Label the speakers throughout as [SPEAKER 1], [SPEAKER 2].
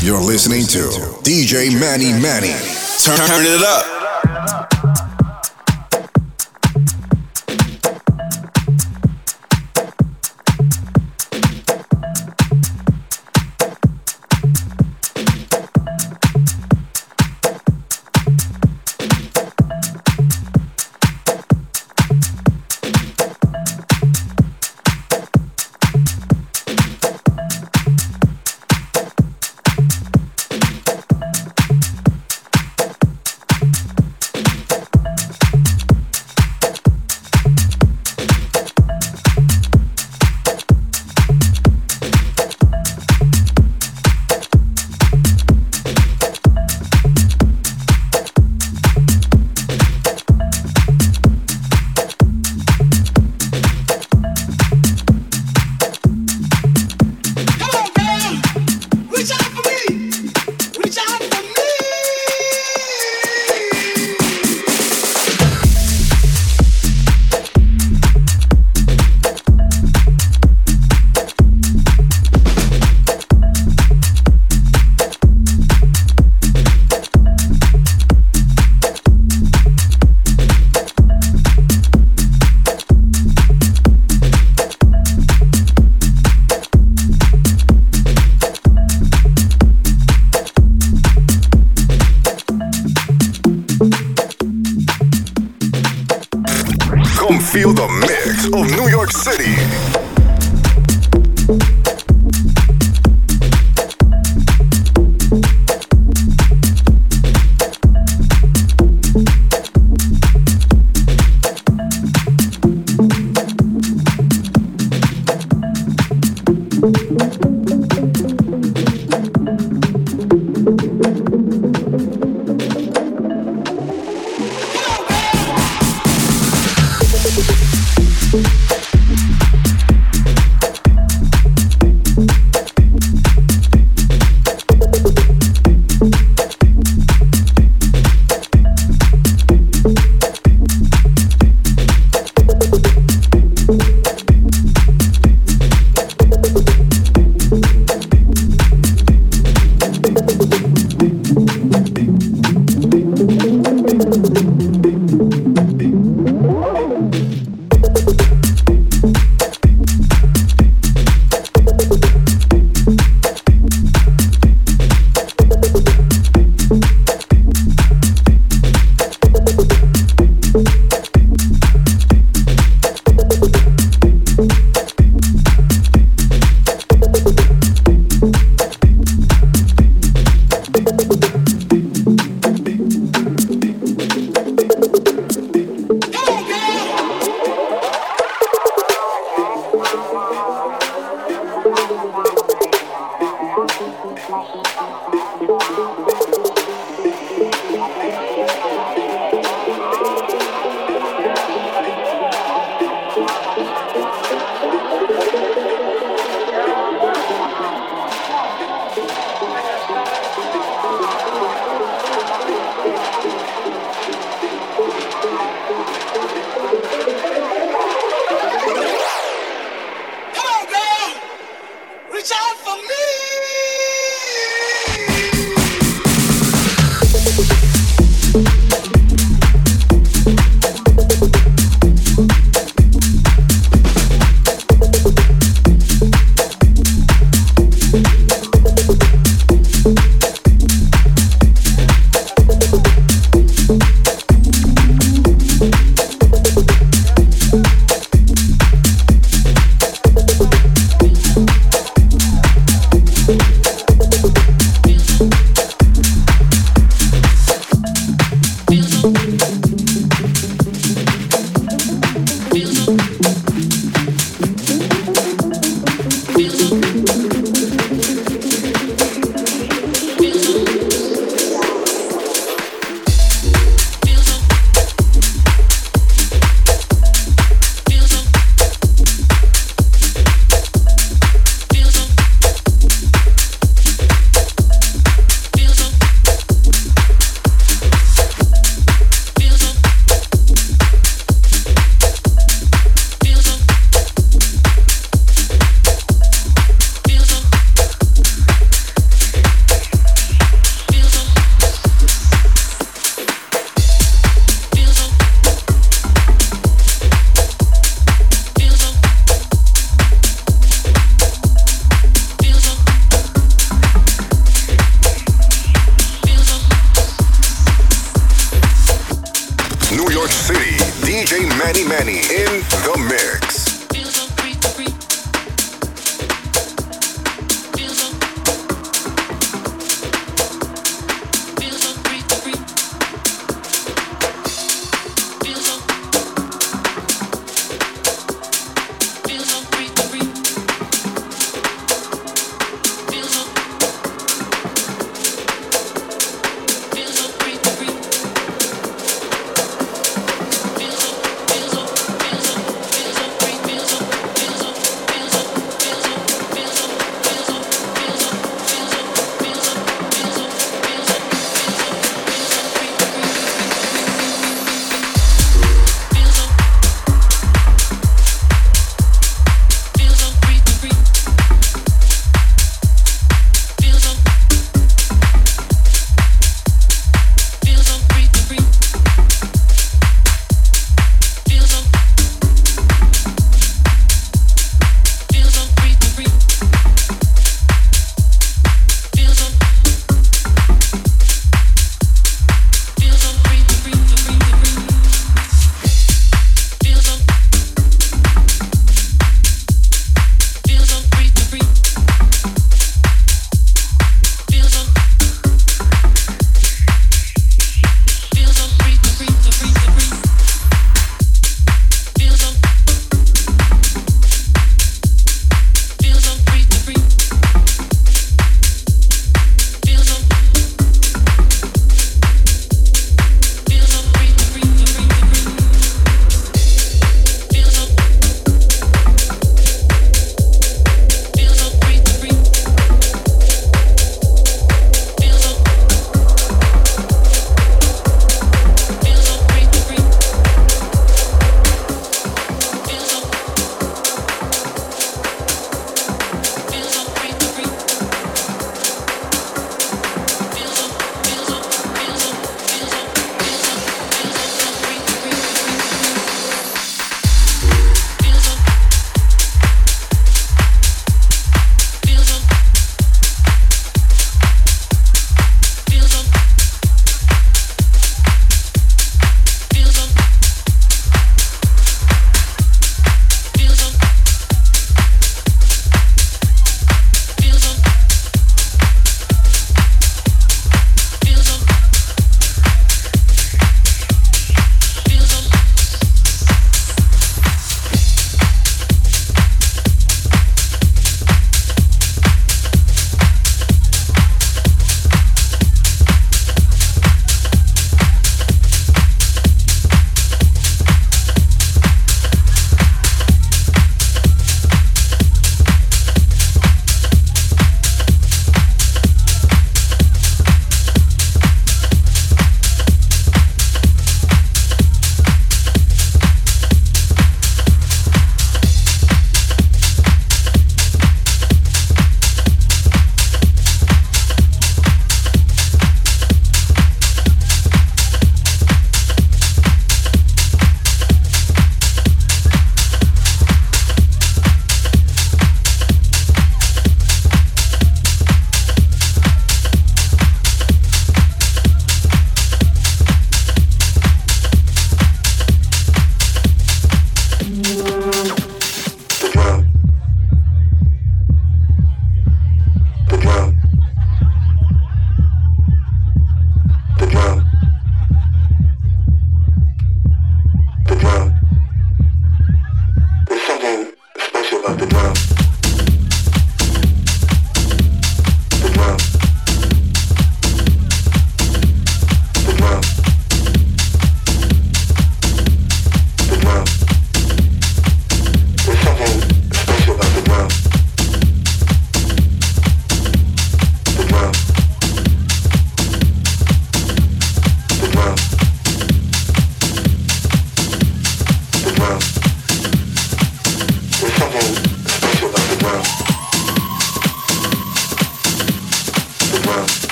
[SPEAKER 1] You're listening to DJ Manny Manny. Turn, it up.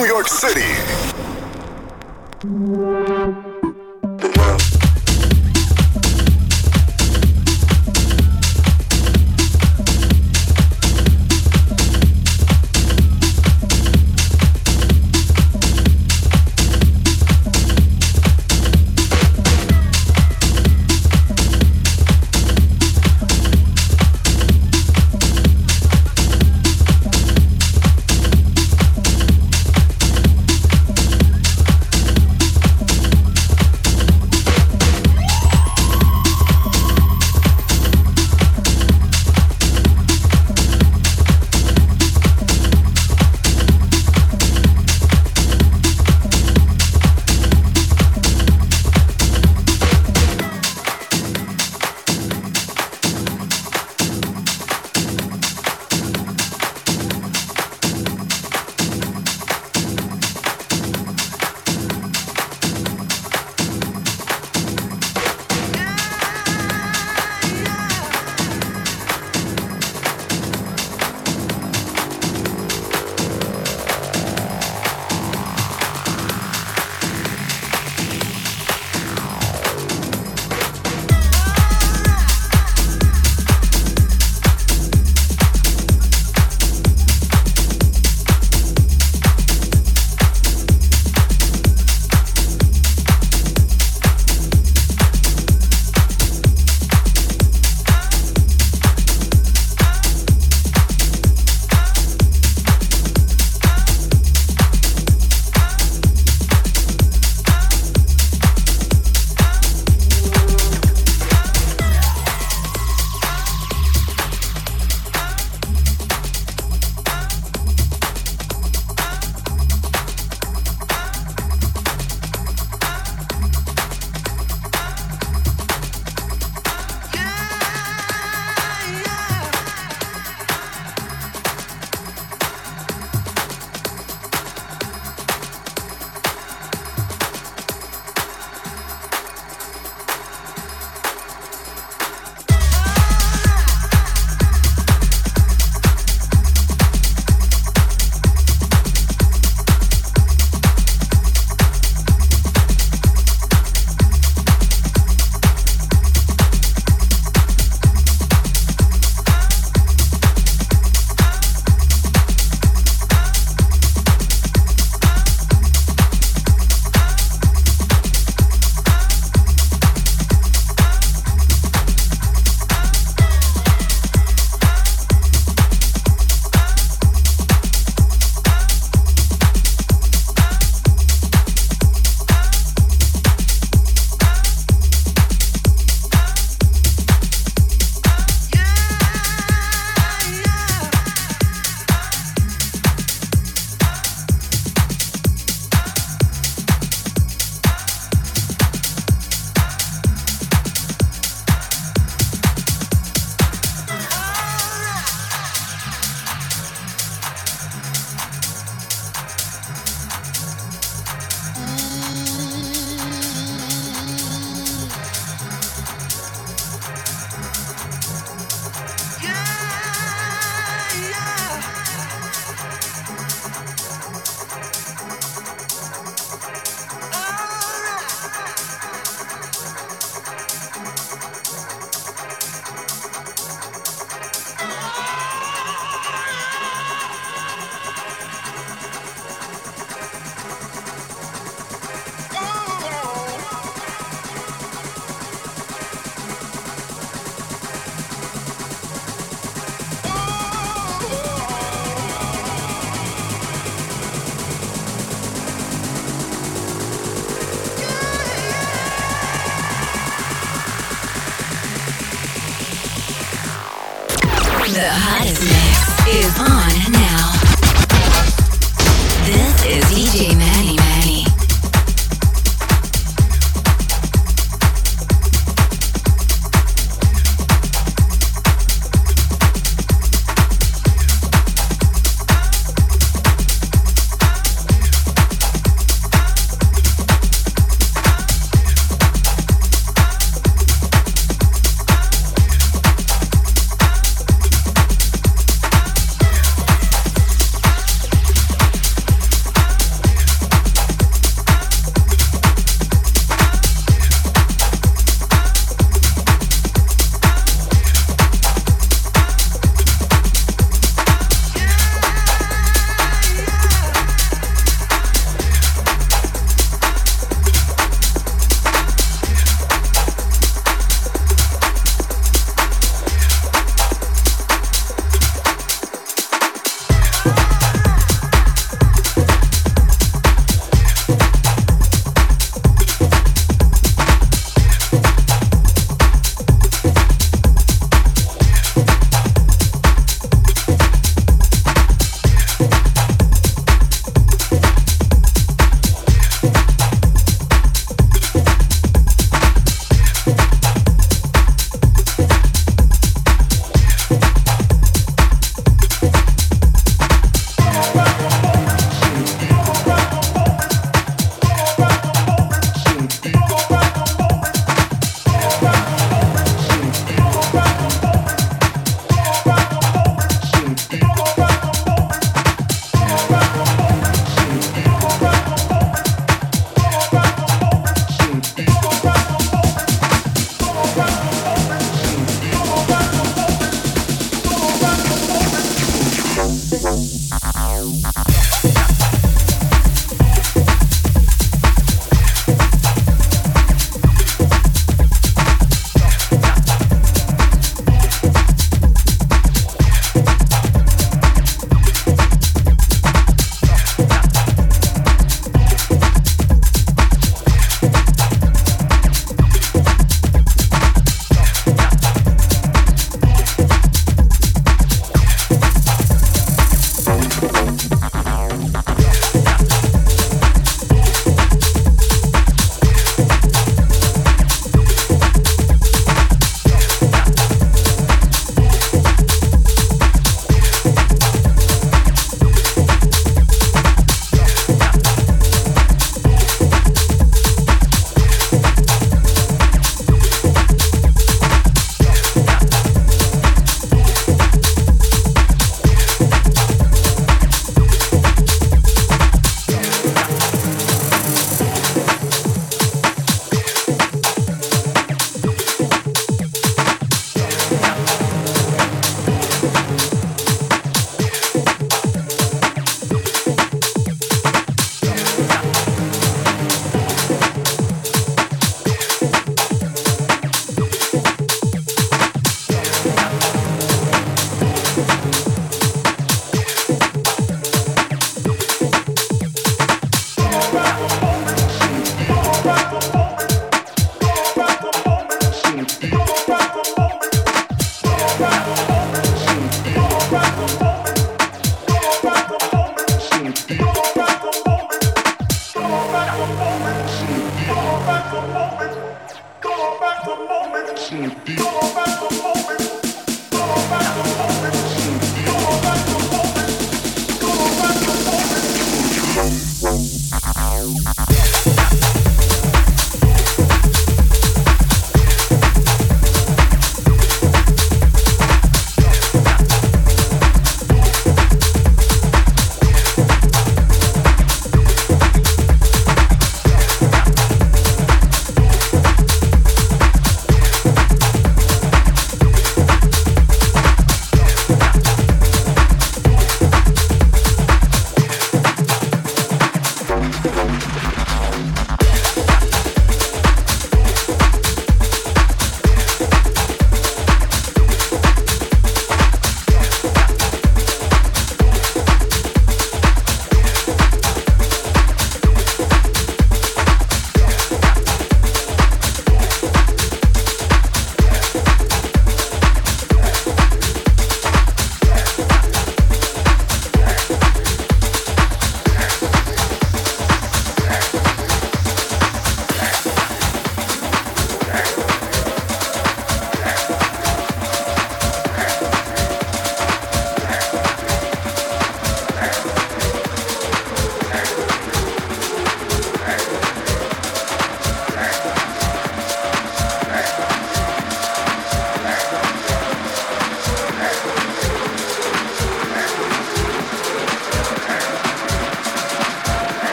[SPEAKER 2] New York City.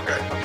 [SPEAKER 2] Okay.